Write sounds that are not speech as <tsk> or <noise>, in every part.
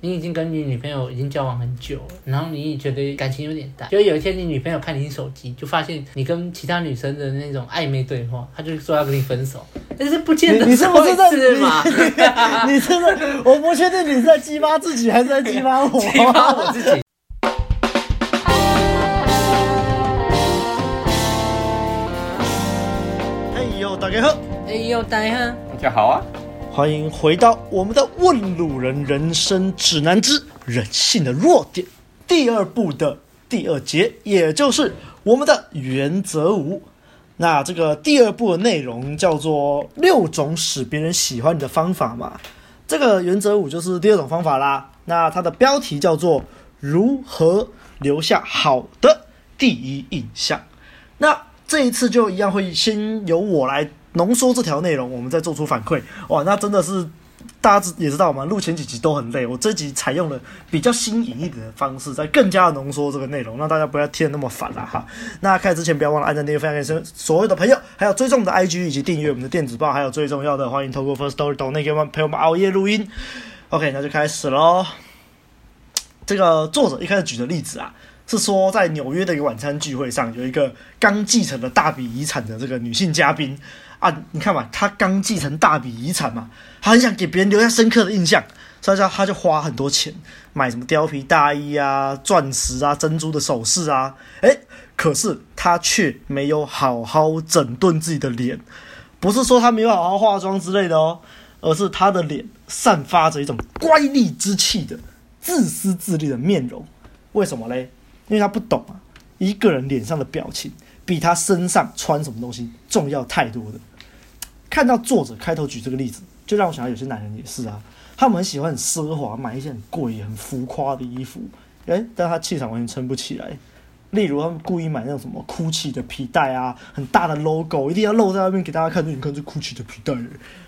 你已经跟你女朋友已经交往很久了，然后你也觉得感情有点淡，就有一天你女朋友看你手机，就发现你跟其他女生的那种暧昧对话，她就说要跟你分手，但是不见得你是不是在？你 <laughs> 真的，我不确定你是在激发自己还是在激发我，激发我自己。嘿呦，大家好，哎呦，大家好，大家好啊。欢迎回到我们的《问路人人生指南之人性的弱点》第二部的第二节，也就是我们的原则五。那这个第二部的内容叫做六种使别人喜欢你的方法嘛。这个原则五就是第二种方法啦。那它的标题叫做如何留下好的第一印象。那这一次就一样会先由我来。浓缩这条内容，我们再做出反馈。哇，那真的是大家也知道嘛，录前几集都很累。我这集采用了比较新颖一点的方式，再更加的浓缩这个内容，让大家不要听得那么烦了哈。那开始之前，不要忘了按赞、订阅、分享给所有的朋友，还有追踪我们的 IG 以及订阅我们的电子报，还有最重要的，欢迎透过 Firstory 抖内给我们陪我们熬夜录音。OK，那就开始喽。这个作者一开始举的例子啊，是说在纽约的一个晚餐聚会上，有一个刚继承了大笔遗产的这个女性嘉宾。啊，你看嘛，他刚继承大笔遗产嘛，他很想给别人留下深刻的印象，所以他就花很多钱买什么貂皮大衣啊、钻石啊、珍珠的首饰啊，诶，可是他却没有好好整顿自己的脸，不是说他没有好好化妆之类的哦，而是他的脸散发着一种乖戾之气的自私自利的面容。为什么嘞？因为他不懂啊，一个人脸上的表情比他身上穿什么东西重要太多的。看到作者开头举这个例子，就让我想到有些男人也是啊，他们很喜欢很奢华，买一些很贵、很浮夸的衣服，诶，但他气场完全撑不起来。例如，他们故意买那种什么 GUCCI 的皮带啊，很大的 logo，一定要露在外面给大家看，就你看这 GUCCI 的皮带，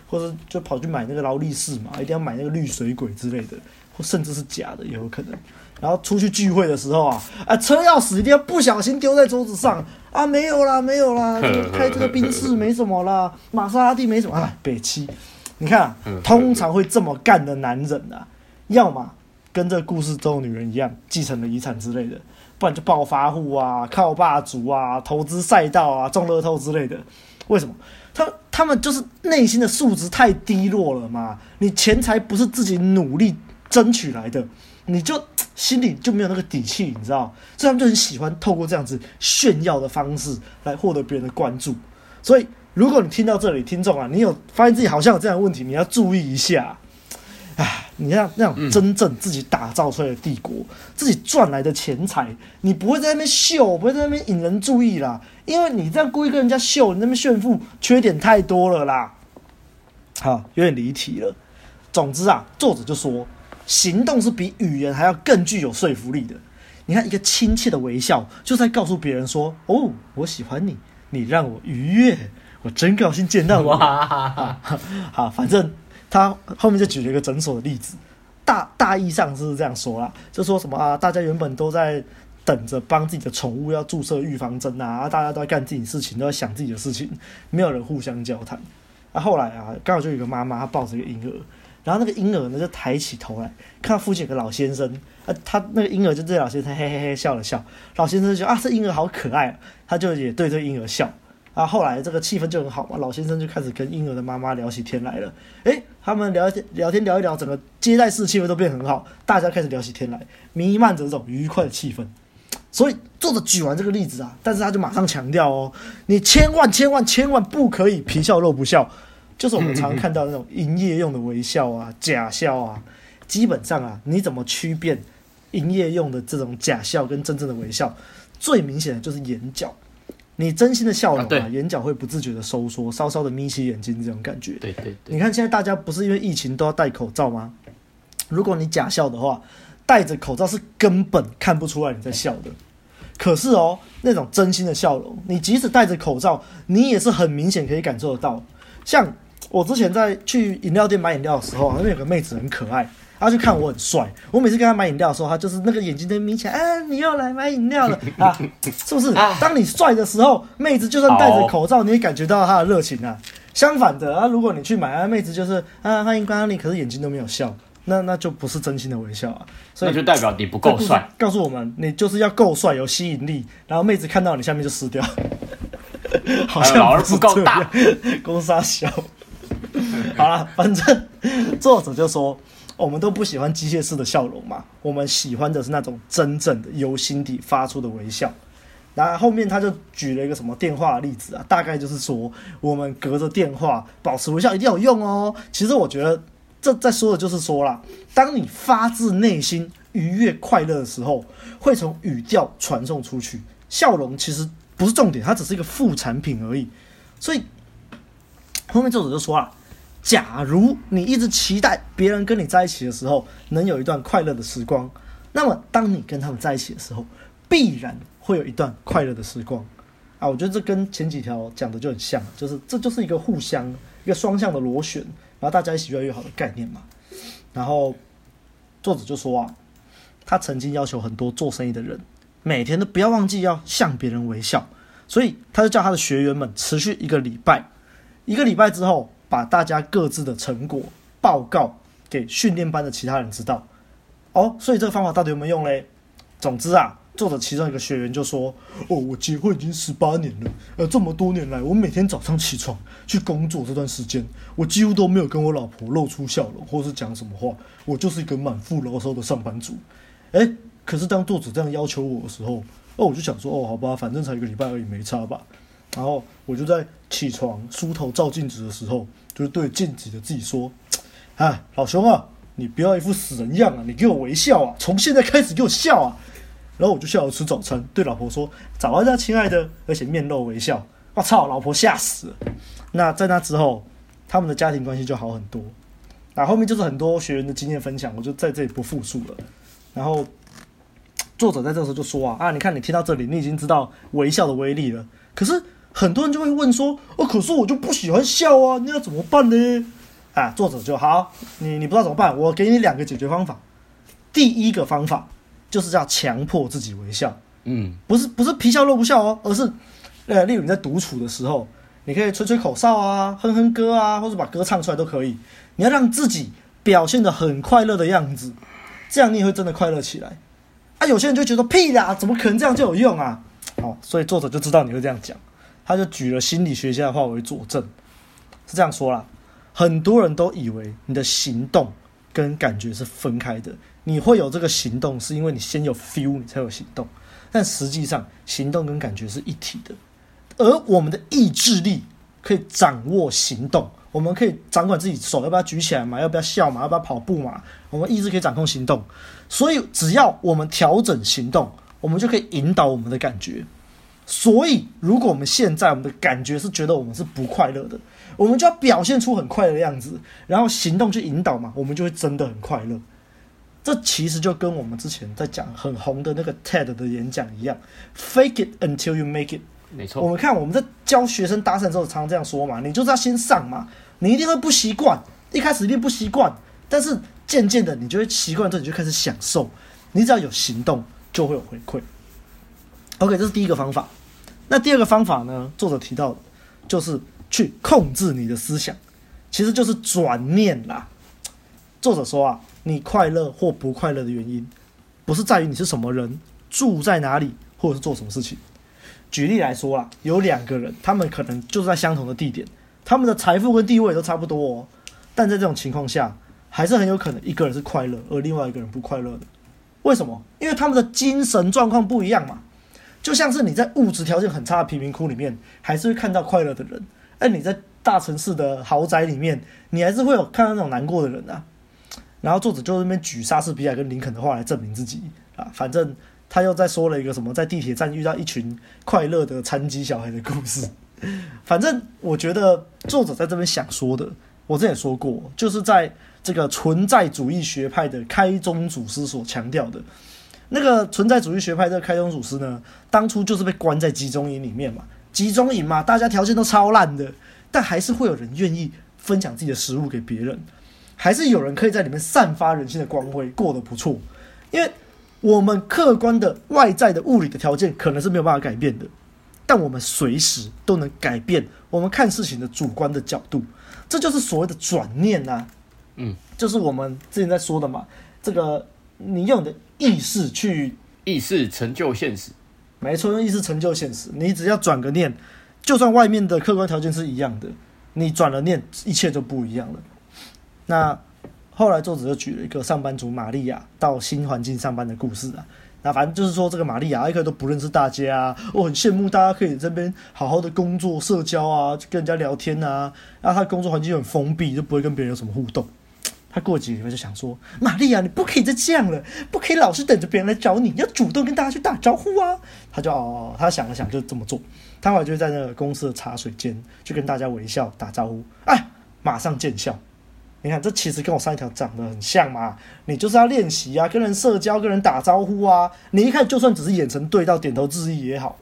或者就跑去买那个劳力士嘛，一定要买那个绿水鬼之类的，甚至是假的也有可能。然后出去聚会的时候啊，啊，车钥匙一定要不小心丢在桌子上啊，没有啦，没有啦，<laughs> 开这个宾士没什么啦，玛莎拉蒂没什么啊，北七，你看啊，通常会这么干的男人啊，要么跟这个故事中的女人一样，继承了遗产之类的，不然就暴发户啊，靠霸主啊，投资赛道啊，中乐透之类的。为什么？他他们就是内心的素质太低落了嘛，你钱财不是自己努力争取来的。你就 <tsk> 心里就没有那个底气，你知道，所以他们就很喜欢透过这样子炫耀的方式来获得别人的关注。所以，如果你听到这里，听众啊，你有发现自己好像有这样的问题，你要注意一下。哎，你要那种真正自己打造出来的帝国，自己赚来的钱财，你不会在那边秀，不会在那边引人注意啦，因为你这样故意跟人家秀，你那边炫富，缺点太多了啦。好，有点离题了。总之啊，作者就说。行动是比语言还要更具有说服力的。你看，一个亲切的微笑，就在告诉别人说：“哦，我喜欢你，你让我愉悦，我真高兴见到你。”哇，<laughs> 好，反正他后面就举了一个诊所的例子，大大意上是这样说啦，就说什么啊，大家原本都在等着帮自己的宠物要注射预防针啊，大家都在干自己的事情，都在想自己的事情，没有人互相交谈。啊，后来啊，刚好就有一个妈妈，她抱着一个婴儿。然后那个婴儿呢，就抬起头来，看到附近有个老先生，啊，他那个婴儿就对老先生嘿嘿嘿笑了。笑，老先生就啊，这婴儿好可爱，他就也对这婴儿笑，啊，后来这个气氛就很好嘛，老先生就开始跟婴儿的妈妈聊起天来了，诶，他们聊天聊天聊一聊，整个接待室气氛都变很好，大家开始聊起天来，弥漫着这种愉快的气氛，所以作者举完这个例子啊，但是他就马上强调哦，你千万千万千万不可以皮笑肉不笑。就是我们常看到那种营业用的微笑啊、假笑啊，基本上啊，你怎么区辨营业用的这种假笑跟真正的微笑？最明显的就是眼角，你真心的笑容啊，眼角会不自觉的收缩，稍稍的眯起眼睛这种感觉。对对对，你看现在大家不是因为疫情都要戴口罩吗？如果你假笑的话，戴着口罩是根本看不出来你在笑的。可是哦，那种真心的笑容，你即使戴着口罩，你也是很明显可以感受得到，像。我之前在去饮料店买饮料的时候，那边有个妹子很可爱，她就看我很帅。我每次跟她买饮料的时候，她就是那个眼睛都眯起来，啊，你又来买饮料了 <laughs> 啊？是不是？当你帅的时候，妹子就算戴着口罩，你也感觉到她的热情啊。相反的啊，如果你去买啊，妹子就是啊，欢迎光临，可是眼睛都没有笑，那那就不是真心的微笑啊。所以那就代表你不够帅。告诉我们，你就是要够帅，有吸引力，然后妹子看到你下面就撕掉。<laughs> 好像老二不够大，<laughs> 公杀小。<laughs> 好了，反正作者就说，我们都不喜欢机械式的笑容嘛，我们喜欢的是那种真正的由心底发出的微笑。然后后面他就举了一个什么电话的例子啊，大概就是说，我们隔着电话保持微笑一定有用哦。其实我觉得这在说的就是说啦，当你发自内心愉悦快乐的时候，会从语调传送出去。笑容其实不是重点，它只是一个副产品而已。所以后面作者就说了，假如你一直期待别人跟你在一起的时候能有一段快乐的时光，那么当你跟他们在一起的时候，必然。会有一段快乐的时光啊！我觉得这跟前几条讲的就很像，就是这就是一个互相、一个双向的螺旋，然后大家一起越来越好的概念嘛。然后作者就说啊，他曾经要求很多做生意的人每天都不要忘记要向别人微笑，所以他就叫他的学员们持续一个礼拜，一个礼拜之后把大家各自的成果报告给训练班的其他人知道。哦，所以这个方法到底有没有用嘞？总之啊。作者其中一个学员就说：“哦，我结婚已经十八年了，呃，这么多年来，我每天早上起床去工作这段时间，我几乎都没有跟我老婆露出笑容，或是讲什么话，我就是一个满腹牢骚的上班族。诶，可是当作者这样要求我的时候，哦，我就想说，哦，好吧，反正才一个礼拜而已，没差吧。然后我就在起床梳头照镜子的时候，就是对镜子的自己说：，啊，老兄啊，你不要一副死人样啊，你给我微笑啊，从现在开始给我笑啊。”然后我就笑着吃早餐，对老婆说：“早安，亲爱的。”而且面露微笑。我操，老婆吓死了。那在那之后，他们的家庭关系就好很多。那后面就是很多学员的经验分享，我就在这里不复述了。然后作者在这时候就说：“啊啊，你看你听到这里，你已经知道微笑的威力了。可是很多人就会问说：‘哦，可是我就不喜欢笑啊，那要怎么办呢？’啊，作者就好，你你不知道怎么办？我给你两个解决方法。第一个方法。”就是要强迫自己微笑，嗯，不是不是皮笑肉不笑哦，而是，呃，例如你在独处的时候，你可以吹吹口哨啊，哼哼歌啊，或者把歌唱出来都可以。你要让自己表现的很快乐的样子，这样你也会真的快乐起来。啊，有些人就觉得屁啦，怎么可能这样就有用啊？好，所以作者就知道你会这样讲，他就举了心理学家的话为佐证，是这样说啦。很多人都以为你的行动跟感觉是分开的。你会有这个行动，是因为你先有 feel，你才有行动。但实际上，行动跟感觉是一体的。而我们的意志力可以掌握行动，我们可以掌管自己手要不要举起来嘛，要不要笑嘛，要不要跑步嘛。我们意志可以掌控行动，所以只要我们调整行动，我们就可以引导我们的感觉。所以，如果我们现在我们的感觉是觉得我们是不快乐的，我们就要表现出很快乐的样子，然后行动去引导嘛，我们就会真的很快乐。这其实就跟我们之前在讲很红的那个 TED 的演讲一样，Fake it until you make it。没错。我们看我们在教学生搭讪的时候，常常这样说嘛，你就是要先上嘛，你一定会不习惯，一开始一定不习惯，但是渐渐的你就会习惯之后，你就开始享受。你只要有行动，就会有回馈。OK，这是第一个方法。那第二个方法呢？作者提到的，就是去控制你的思想，其实就是转念啦。作者说啊。你快乐或不快乐的原因，不是在于你是什么人，住在哪里，或者是做什么事情。举例来说啦，有两个人，他们可能就是在相同的地点，他们的财富跟地位都差不多哦，但在这种情况下，还是很有可能一个人是快乐，而另外一个人不快乐的。为什么？因为他们的精神状况不一样嘛。就像是你在物质条件很差的贫民窟里面，还是会看到快乐的人；而你在大城市的豪宅里面，你还是会有看到那种难过的人啊。然后作者就那边举莎士比亚跟林肯的话来证明自己啊，反正他又在说了一个什么在地铁站遇到一群快乐的残疾小孩的故事。反正我觉得作者在这边想说的，我之前说过，就是在这个存在主义学派的开宗祖师所强调的，那个存在主义学派的开宗祖师呢，当初就是被关在集中营里面嘛，集中营嘛，大家条件都超烂的，但还是会有人愿意分享自己的食物给别人。还是有人可以在里面散发人性的光辉，过得不错。因为我们客观的外在的物理的条件可能是没有办法改变的，但我们随时都能改变我们看事情的主观的角度。这就是所谓的转念呐。嗯，就是我们之前在说的嘛，这个你用你的意识去，意识成就现实，没错，用意识成就现实。你只要转个念，就算外面的客观条件是一样的，你转了念，一切就不一样了。那后来作者就举了一个上班族玛利亚到新环境上班的故事啊。那反正就是说，这个玛利亚一开始都不认识大家啊，我很羡慕大家可以这边好好的工作、社交啊，跟人家聊天啊。然后他工作环境很封闭，就不会跟别人有什么互动。他过几天就想说：“玛丽亚，你不可以再这样了，不可以老是等着别人来找你，要主动跟大家去打招呼啊。”他就哦，他想了想，就这么做。他后来就在那个公司的茶水间，就跟大家微笑打招呼，哎，马上见效。你看，这其实跟我上一条长得很像嘛。你就是要练习啊，跟人社交，跟人打招呼啊。你一看，就算只是眼神对到、点头致意也好。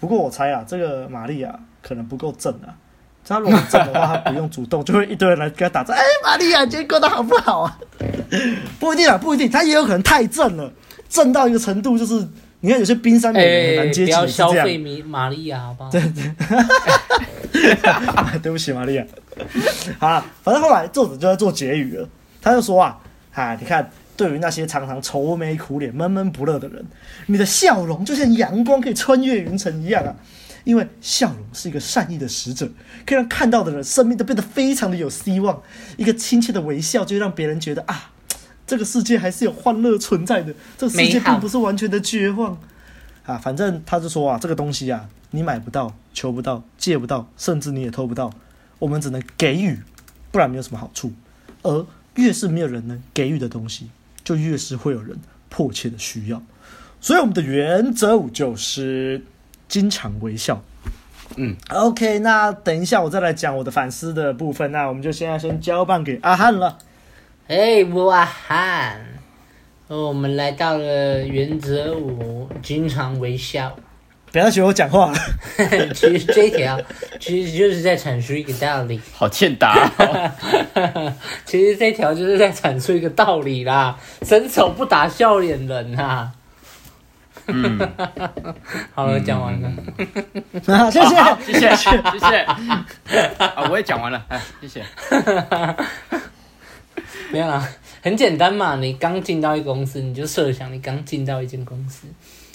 不过我猜啊，这个玛丽亚可能不够正啊。他如果正的话，他不用主动，就会一堆人来跟他打招呼。哎，玛利亚，今天过得好不好啊？<laughs> 不一定啊，不一定，他也有可能太正了，正到一个程度，就是你看有些冰山美人很难接近，不要消费米玛利亚，好不好？对对。<laughs> 对不起，玛利亚。好，反正后来作者就在做结语了。他就说啊，啊，你看，对于那些常常愁眉苦脸、闷闷不乐的人，你的笑容就像阳光可以穿越云层一样啊。因为笑容是一个善意的使者，可以让看到的人生命都变得非常的有希望。一个亲切的微笑，就让别人觉得啊，这个世界还是有欢乐存在的。这个世界并不是完全的绝望啊。反正他就说啊，这个东西啊，你买不到、求不到、借不到，甚至你也偷不到。我们只能给予，不然没有什么好处。而越是没有人能给予的东西，就越是会有人迫切的需要。所以我们的原则就是经常微笑。嗯，OK，那等一下我再来讲我的反思的部分。那我们就现在先交棒给阿汉了。哎，我阿汉，我们来到了原则五，经常微笑。不要学我讲话。<laughs> 其实这一条其实就是在阐述一个道理。好欠打哦。<laughs> 其实这条就是在阐述一个道理啦，伸手不打笑脸人啊。嗯。好了，讲完了。<laughs> 谢谢，谢谢，谢谢。<laughs> 啊，我也讲完了，哎，谢谢。<laughs> 没有啦，很简单嘛。你刚进到一个公司，你就设想你刚进到一间公司。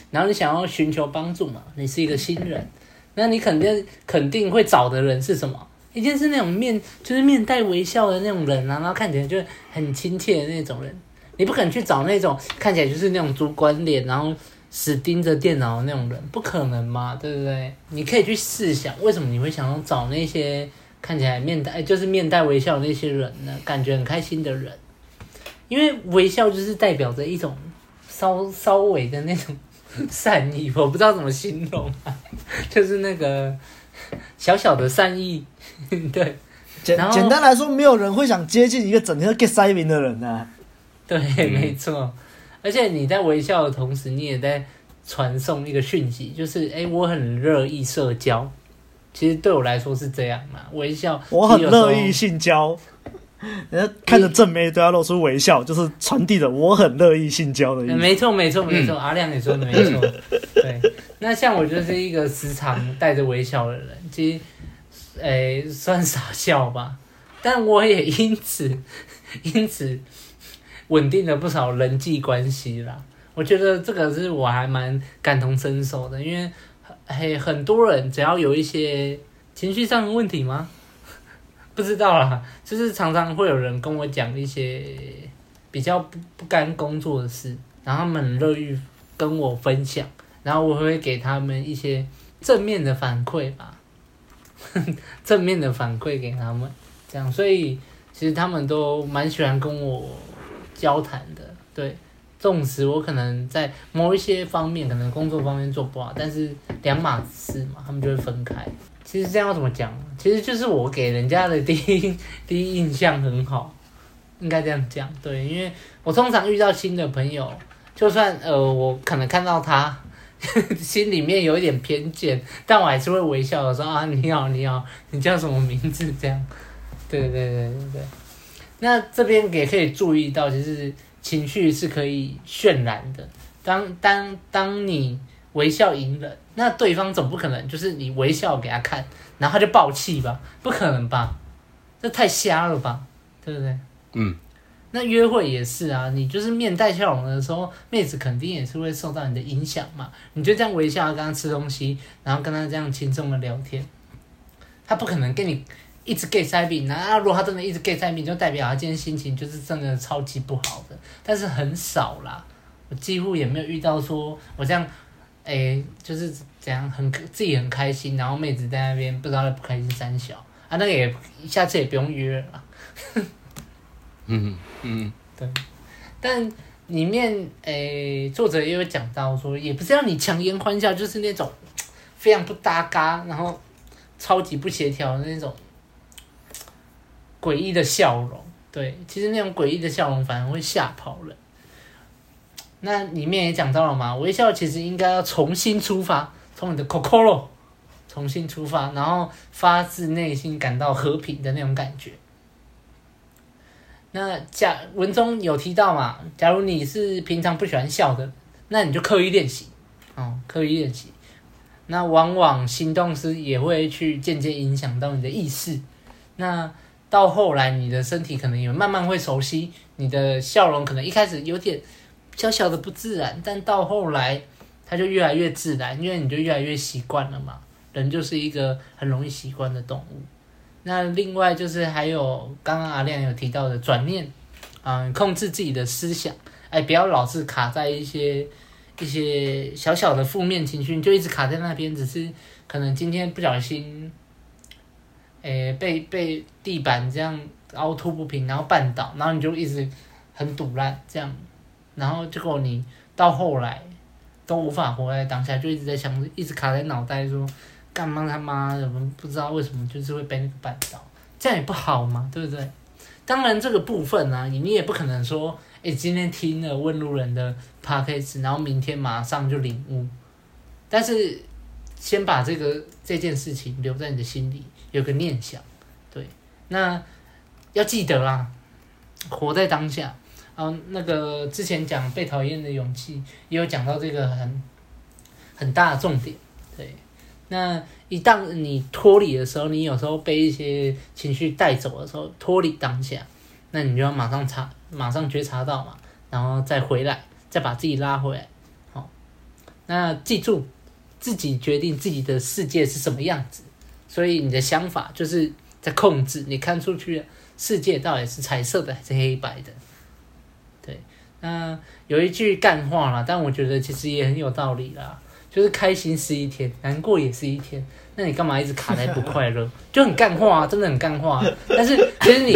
然后你想要寻求帮助嘛？你是一个新人，那你肯定肯定会找的人是什么？一定是那种面就是面带微笑的那种人啊，然后看起来就很亲切的那种人。你不可能去找那种看起来就是那种主管脸，然后死盯着电脑的那种人，不可能嘛，对不对？你可以去试想，为什么你会想要找那些看起来面带就是面带微笑的那些人呢？感觉很开心的人，因为微笑就是代表着一种稍稍微的那种。<laughs> 善意，我不知道怎么形容啊，就是那个小小的善意，<laughs> 对。简简单来说，没有人会想接近一个整天都 get 塞明的人啊。对，没错。而且你在微笑的同时，你也在传送一个讯息，就是哎、欸，我很乐意社交。其实对我来说是这样嘛，微笑。我很乐意性交。人家看着正妹都要露出微笑，就是传递着我很乐意性交的意思。没错，没错，没错。阿亮也说的没错。<laughs> 对，那像我就是一个时常带着微笑的人，其实，诶、欸，算傻笑吧。但我也因此，<laughs> 因此稳定了不少人际关系啦。我觉得这个是我还蛮感同身受的，因为嘿，很多人只要有一些情绪上的问题吗？<laughs> 不知道啦，就是常常会有人跟我讲一些比较不不甘工作的事，然后他们很乐意跟我分享，然后我会给他们一些正面的反馈吧，<laughs> 正面的反馈给他们，这样，所以其实他们都蛮喜欢跟我交谈的，对，纵使我可能在某一些方面，可能工作方面做不好，但是两码事嘛，他们就会分开。其实这样要怎么讲？其实就是我给人家的第一 <laughs> 第一印象很好，应该这样讲。对，因为我通常遇到新的朋友，就算呃我可能看到他 <laughs> 心里面有一点偏见，但我还是会微笑的说啊，你好你好，你叫什么名字？这样，对对对对对。那这边也可以注意到，其实情绪是可以渲染的。当当当你。微笑隐忍，那对方总不可能就是你微笑给他看，然后他就爆气吧？不可能吧？这太瞎了吧？对不对？嗯，那约会也是啊，你就是面带笑容的时候，妹子肯定也是会受到你的影响嘛。你就这样微笑跟她吃东西，然后跟她这样轻松的聊天，她不可能跟你一直 gay 塞饼那。如果他真的一直 gay 塞饼，就代表他今天心情就是真的超级不好的。但是很少啦，我几乎也没有遇到说我这样，哎、欸，就是怎样很自己很开心，然后妹子在那边不知道不开心三小啊，那个也下次也不用约了。嗯嗯，对，但里面诶、欸，作者也有讲到说，也不是让你强颜欢笑，就是那种非常不搭嘎，然后超级不协调的那种诡异的笑容。对，其实那种诡异的笑容反而会吓跑人。那里面也讲到了嘛，微笑其实应该要重新出发，从你的 Kokoro 重新出发，然后发自内心感到和平的那种感觉。那假文中有提到嘛？假如你是平常不喜欢笑的，那你就刻意练习，哦，刻意练习。那往往行动时也会去渐渐影响到你的意识。那到后来，你的身体可能也慢慢会熟悉你的笑容，可能一开始有点小小的不自然，但到后来它就越来越自然，因为你就越来越习惯了嘛。人就是一个很容易习惯的动物。那另外就是还有刚刚阿亮有提到的转念，嗯，控制自己的思想，哎，不要老是卡在一些一些小小的负面情绪，你就一直卡在那边，只是可能今天不小心，哎，被被地板这样凹凸不平，然后绊倒，然后你就一直很堵烂这样，然后结果你到后来都无法活在当下，就一直在想，一直卡在脑袋说。干嘛他妈的，我们不知道为什么就是会被那个绊倒，这样也不好嘛，对不对？当然这个部分呢、啊，你也不可能说，哎、欸，今天听了问路人的 podcast，然后明天马上就领悟。但是先把这个这件事情留在你的心里，有个念想，对。那要记得啦，活在当下。然后那个之前讲被讨厌的勇气，也有讲到这个很很大的重点，对。那一旦你脱离的时候，你有时候被一些情绪带走的时候，脱离当下，那你就要马上察，马上觉察到嘛，然后再回来，再把自己拉回来。好，那记住，自己决定自己的世界是什么样子，所以你的想法就是在控制你看出去世界到底是彩色的还是黑白的。对，那有一句干话啦，但我觉得其实也很有道理啦。就是开心是一天，难过也是一天。那你干嘛一直卡在不快乐？<laughs> 就很干话啊，真的很干话啊。但是其实你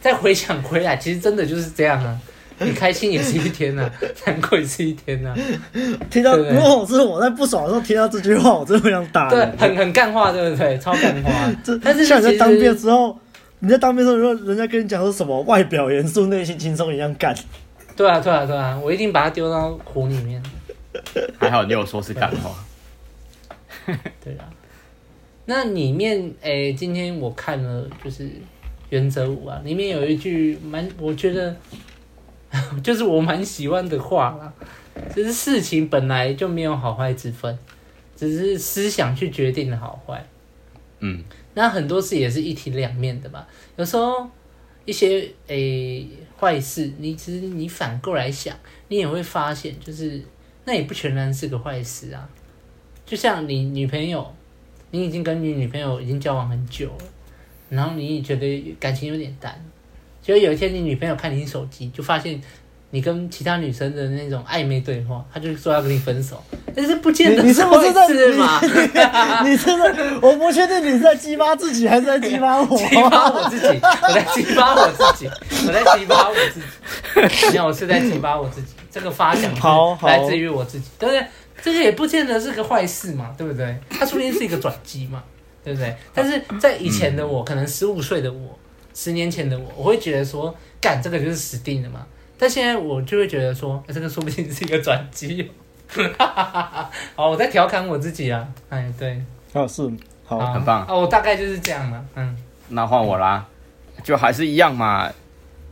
再回想回来，其实真的就是这样啊。你开心也是一天啊，<laughs> 难过也是一天啊。<laughs> 听到如果是我在不爽的时候听到这句话，我真的会想打。对，很很干话，对不对？超干话。<laughs> 但是像你在当兵的时候，你在当兵的时候，人家跟你讲说什么外表严肃，内心轻松一样干。对啊，对啊，对啊，我一定把它丢到湖里面。还好你有说是干话，对啊。那里面诶、欸，今天我看了就是《原则五》啊，里面有一句蛮，我觉得 <laughs> 就是我蛮喜欢的话啦，就是事情本来就没有好坏之分，只是思想去决定的好坏。嗯，那很多事也是一体两面的嘛，有时候一些诶坏、欸、事，你其实你反过来想，你也会发现就是。那也不全然是个坏事啊，就像你女朋友，你已经跟你女朋友已经交往很久了，然后你也觉得感情有点淡，结果有一天你女朋友看你手机，就发现你跟其他女生的那种暧昧对话，她就说要跟你分手，但是不见得你 <laughs> 是坏事嘛。<laughs> 你真的，我不确定你是在激发自己还是在激发我，激发我自己，我在激发我自己，<laughs> 我在激发我自己，没有，我是在激发我自己。这个发想来自于我自己，对不对？这个也不见得是个坏事嘛，对不对？它说不定是一个转机嘛，对不对？但是在以前的我，可能十五岁的我，十年前的我，我会觉得说，干这个就是死定了嘛。但现在我就会觉得说，这个说不定是一个转机。<laughs> 好，我在调侃我自己啊，哎，对，哦，是，好，好很棒。哦，我大概就是这样嘛，嗯，那换我啦，就还是一样嘛。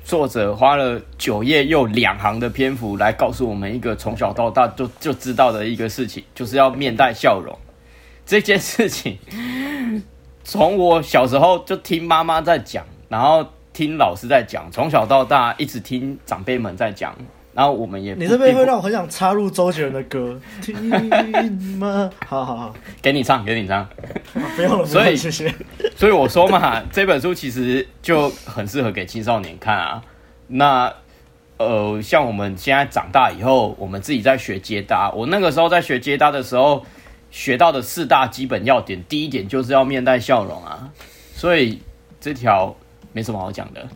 作者花了九页又两行的篇幅来告诉我们一个从小到大就就知道的一个事情，就是要面带笑容。这件事情从我小时候就听妈妈在讲，然后听老师在讲，从小到大一直听长辈们在讲。然后我们也，你这边会让我很想插入周杰伦的歌，听吗？好好好，给你唱，给你唱，不用了，所以谢谢。所以我说嘛，这本书其实就很适合给青少年看啊。那呃，像我们现在长大以后，我们自己在学接搭。我那个时候在学接搭的时候，学到的四大基本要点，第一点就是要面带笑容啊。所以这条没什么好讲的，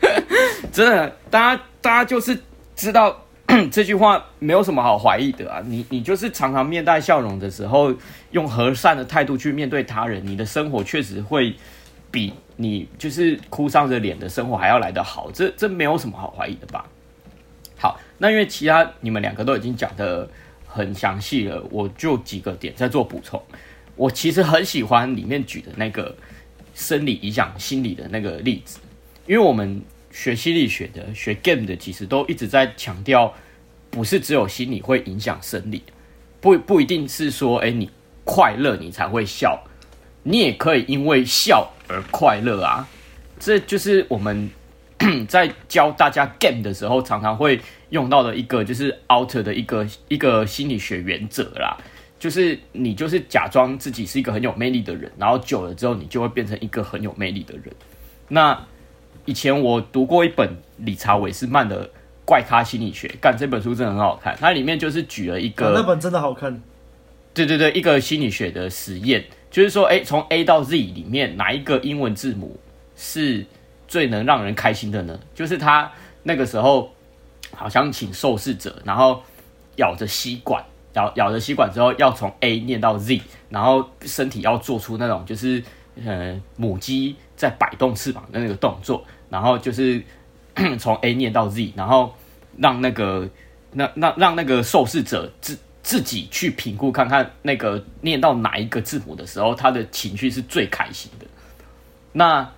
<laughs> 真的，大家大家就是。知道 <clears throat> 这句话没有什么好怀疑的啊！你你就是常常面带笑容的时候，用和善的态度去面对他人，你的生活确实会比你就是哭丧着脸的生活还要来得好。这这没有什么好怀疑的吧？好，那因为其他你们两个都已经讲得很详细了，我就几个点再做补充。我其实很喜欢里面举的那个生理影响心理的那个例子，因为我们。学心理学的、学 game 的，其实都一直在强调，不是只有心理会影响生理，不不一定是说，哎，你快乐你才会笑，你也可以因为笑而快乐啊。这就是我们 <clears throat> 在教大家 game 的时候，常常会用到的一个，就是 outer 的一个一个心理学原则啦。就是你就是假装自己是一个很有魅力的人，然后久了之后，你就会变成一个很有魅力的人。那以前我读过一本理查韦斯曼的《怪咖心理学》，干这本书真的很好看。它里面就是举了一个，那本真的好看。对对对，一个心理学的实验，就是说，诶，从 A 到 Z 里面，哪一个英文字母是最能让人开心的呢？就是他那个时候好像请受试者，然后咬着吸管，咬咬着吸管之后，要从 A 念到 Z，然后身体要做出那种就是呃母鸡在摆动翅膀的那个动作。然后就是 <coughs> 从 A 念到 Z，然后让那个那那让那个受试者自自己去评估看看那个念到哪一个字母的时候，他的情绪是最开心的。那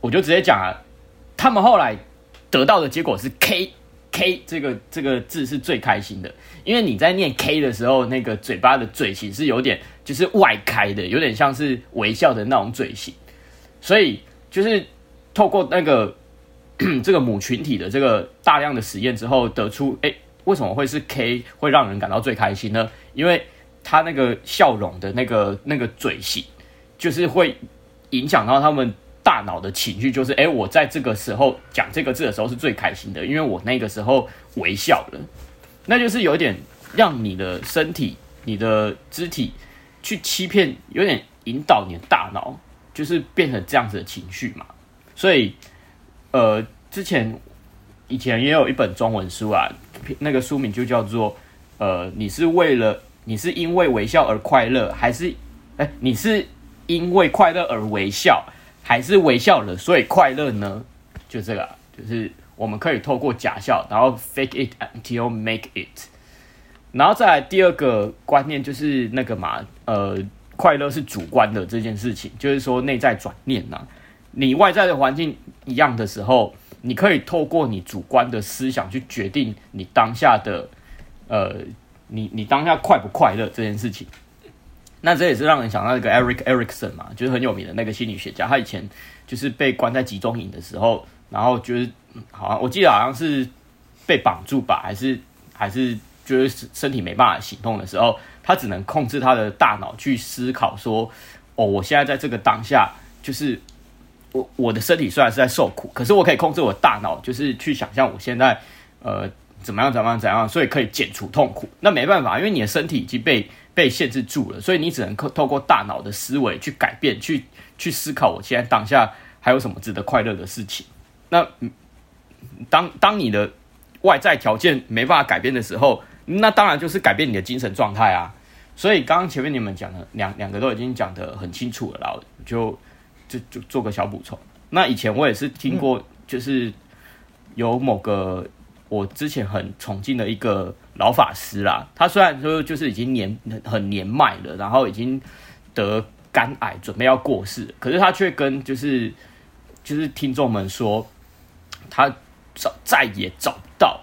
我就直接讲啊，他们后来得到的结果是 K K 这个这个字是最开心的，因为你在念 K 的时候，那个嘴巴的嘴型是有点就是外开的，有点像是微笑的那种嘴型，所以就是。透过那个 <clears throat> 这个母群体的这个大量的实验之后，得出，哎，为什么会是 K 会让人感到最开心呢？因为他那个笑容的那个那个嘴型，就是会影响到他们大脑的情绪，就是，哎，我在这个时候讲这个字的时候是最开心的，因为我那个时候微笑了，那就是有点让你的身体、你的肢体去欺骗，有点引导你的大脑，就是变成这样子的情绪嘛。所以，呃，之前以前也有一本中文书啊，那个书名就叫做“呃，你是为了你是因为微笑而快乐，还是哎，你是因为快乐而微笑，还是微笑了所以快乐呢？”就这个，就是我们可以透过假笑，然后 fake it until make it，然后再来第二个观念就是那个嘛，呃，快乐是主观的这件事情，就是说内在转念呐、你外在的环境一样的时候，你可以透过你主观的思想去决定你当下的，呃，你你当下快不快乐这件事情。那这也是让人想到一个 Eric Erikson 嘛，就是很有名的那个心理学家。他以前就是被关在集中营的时候，然后就是好像我记得好像是被绑住吧，还是还是就是身体没办法行动的时候，他只能控制他的大脑去思考说，哦，我现在在这个当下就是。我我的身体虽然是在受苦，可是我可以控制我大脑，就是去想象我现在呃怎么样怎么样怎样，所以可以减除痛苦。那没办法，因为你的身体已经被被限制住了，所以你只能透透过大脑的思维去改变，去去思考我现在当下还有什么值得快乐的事情。那当当你的外在条件没办法改变的时候，那当然就是改变你的精神状态啊。所以刚刚前面你们讲的两两个都已经讲得很清楚了，然后就。就就做个小补充。那以前我也是听过，就是有某个我之前很崇敬的一个老法师啦。他虽然说就是已经年很年迈了，然后已经得肝癌，准备要过世，可是他却跟就是就是听众们说，他找再也找不到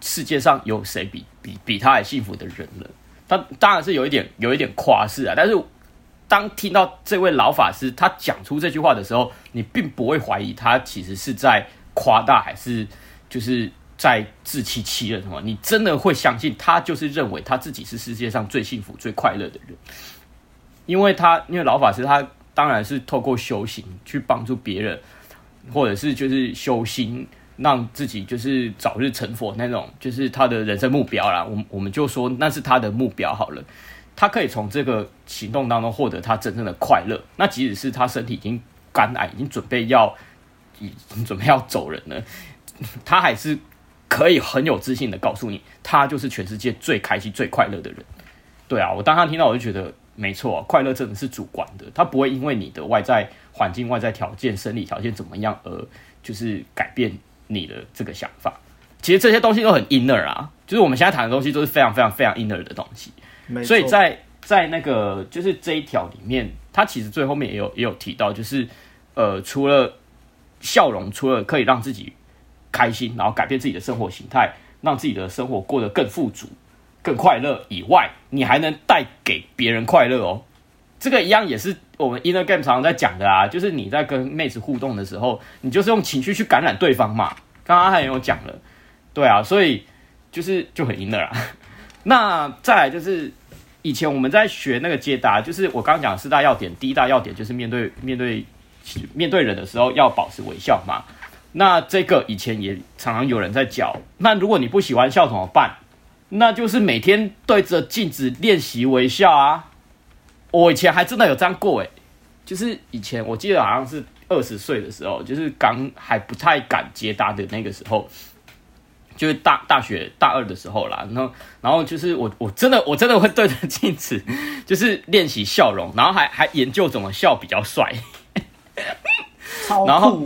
世界上有谁比比比他还幸福的人了。他当然是有一点有一点夸饰啊，但是。当听到这位老法师他讲出这句话的时候，你并不会怀疑他其实是在夸大，还是就是在自欺欺人什么？你真的会相信他就是认为他自己是世界上最幸福、最快乐的人，因为他因为老法师他当然是透过修行去帮助别人，或者是就是修心。让自己就是早日成佛那种，就是他的人生目标啦。我我们就说那是他的目标好了。他可以从这个行动当中获得他真正的快乐。那即使是他身体已经肝癌，已经准备要，已经准备要走人了，他还是可以很有自信的告诉你，他就是全世界最开心、最快乐的人。对啊，我当他听到我就觉得没错，快乐真的是主观的，他不会因为你的外在环境、外在条件、生理条件怎么样而就是改变。你的这个想法，其实这些东西都很 inner 啊，就是我们现在谈的东西都是非常非常非常 inner 的东西。所以在在那个就是这一条里面，他其实最后面也有也有提到，就是呃，除了笑容，除了可以让自己开心，然后改变自己的生活形态，让自己的生活过得更富足、更快乐以外，你还能带给别人快乐哦。这个一样也是我们 Inner Game 常常在讲的啊，就是你在跟妹子互动的时候，你就是用情绪去感染对方嘛。刚刚他也有讲了，对啊，所以就是就很 Inner 啊。<laughs> 那再来就是以前我们在学那个接答，就是我刚刚讲四大要点，第一大要点就是面对面对面对人的时候要保持微笑嘛。那这个以前也常常有人在教。那如果你不喜欢笑怎么办？那就是每天对着镜子练习微笑啊。我以前还真的有这样过诶，就是以前我记得好像是二十岁的时候，就是刚还不太敢接搭的那个时候，就是大大学大二的时候啦。然后，然后就是我我真的我真的会对着镜子，<laughs> 就是练习笑容，然后还还研究怎么笑比较帅，超酷。然后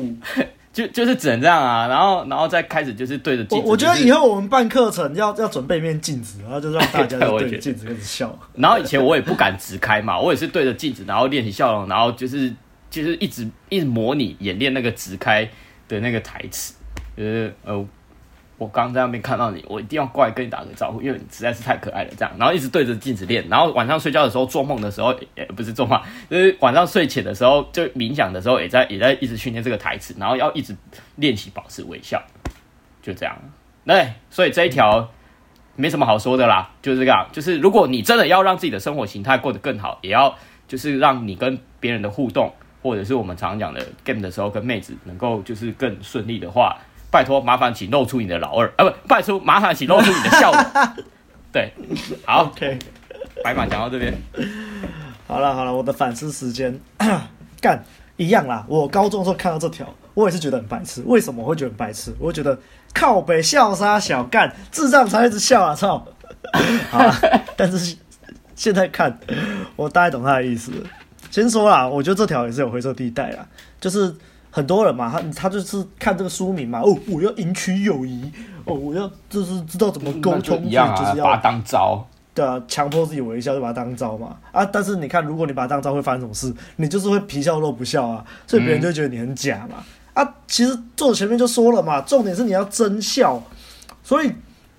就就是只能这样啊，然后然后再开始就是对着镜子。我觉得以后我们办课程要要准备一面镜子，然后就让大家 <laughs> 对着镜子开始笑。然后以前我也不敢直开嘛，<laughs> 我也是对着镜子，然后练习笑容，然后就是就是一直一直模拟演练那个直开的那个台词，呃呃。我刚在那边看到你，我一定要过来跟你打个招呼，因为你实在是太可爱了。这样，然后一直对着镜子练，然后晚上睡觉的时候做梦的时候，也不是做梦，就是晚上睡前的时候，就冥想的时候，也在也在一直训练这个台词，然后要一直练习保持微笑，就这样。对，所以这一条没什么好说的啦，就是这样。就是如果你真的要让自己的生活形态过得更好，也要就是让你跟别人的互动，或者是我们常讲的 game 的时候跟妹子能够就是更顺利的话。拜托，麻烦请露出你的老二啊！不，拜托，麻烦请露出你的笑容。<laughs> 对，好，OK。白马讲到这边，好了好了，我的反思时间，<coughs> 干一样啦。我高中的时候看到这条，我也是觉得很白痴。为什么我会觉得很白痴？我会觉得靠北笑杀小干，智障才一直笑啊！操。<laughs> 好啦，但是现在看，我大概懂他的意思。先说啦，我觉得这条也是有灰色地带啦，就是。很多人嘛，他他就是看这个书名嘛，哦，我要赢取友谊，哦，我要就是知道怎么沟通，一样啊，就是要把它当招，对啊，强迫自己微笑就把它当招嘛，啊，但是你看，如果你把它当招，会发生什么事？你就是会皮笑肉不笑啊，所以别人就觉得你很假嘛，嗯、啊，其实作者前面就说了嘛，重点是你要真笑，所以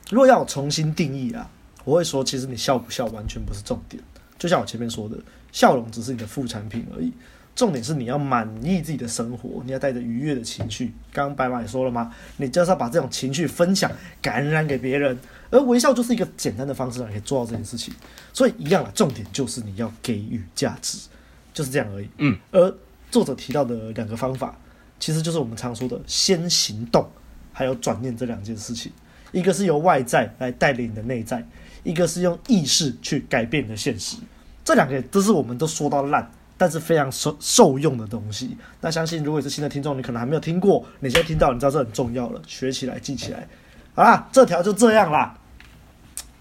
如果要我重新定义啊，我会说，其实你笑不笑完全不是重点，就像我前面说的，笑容只是你的副产品而已。重点是你要满意自己的生活，你要带着愉悦的情绪。刚刚白马也说了嘛，你就是要把这种情绪分享、感染给别人，而微笑就是一个简单的方式，来可以做到这件事情。所以一样啊重点就是你要给予价值，就是这样而已。嗯。而作者提到的两个方法，其实就是我们常说的先行动，还有转念这两件事情。一个是由外在来带领你的内在，一个是用意识去改变你的现实。这两个都是我们都说到烂。但是非常受受用的东西，那相信如果是新的听众，你可能还没有听过，你现在听到，你知道这很重要了，学起来，记起来。好啦，这条就这样啦。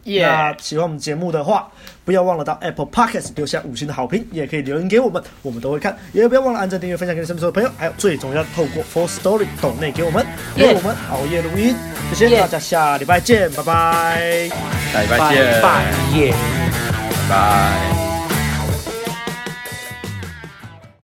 那喜欢我们节目的话，不要忘了到 Apple Podcast 留下五星的好评，也可以留言给我们，我们都会看。也不要忘了按赞、订阅、分享给你身边所有朋友，还有最重要的，透过 Full Story 抖内给我们，为我们熬夜录音。谢谢大家，下礼拜见，拜拜。下礼拜见，拜拜。拜。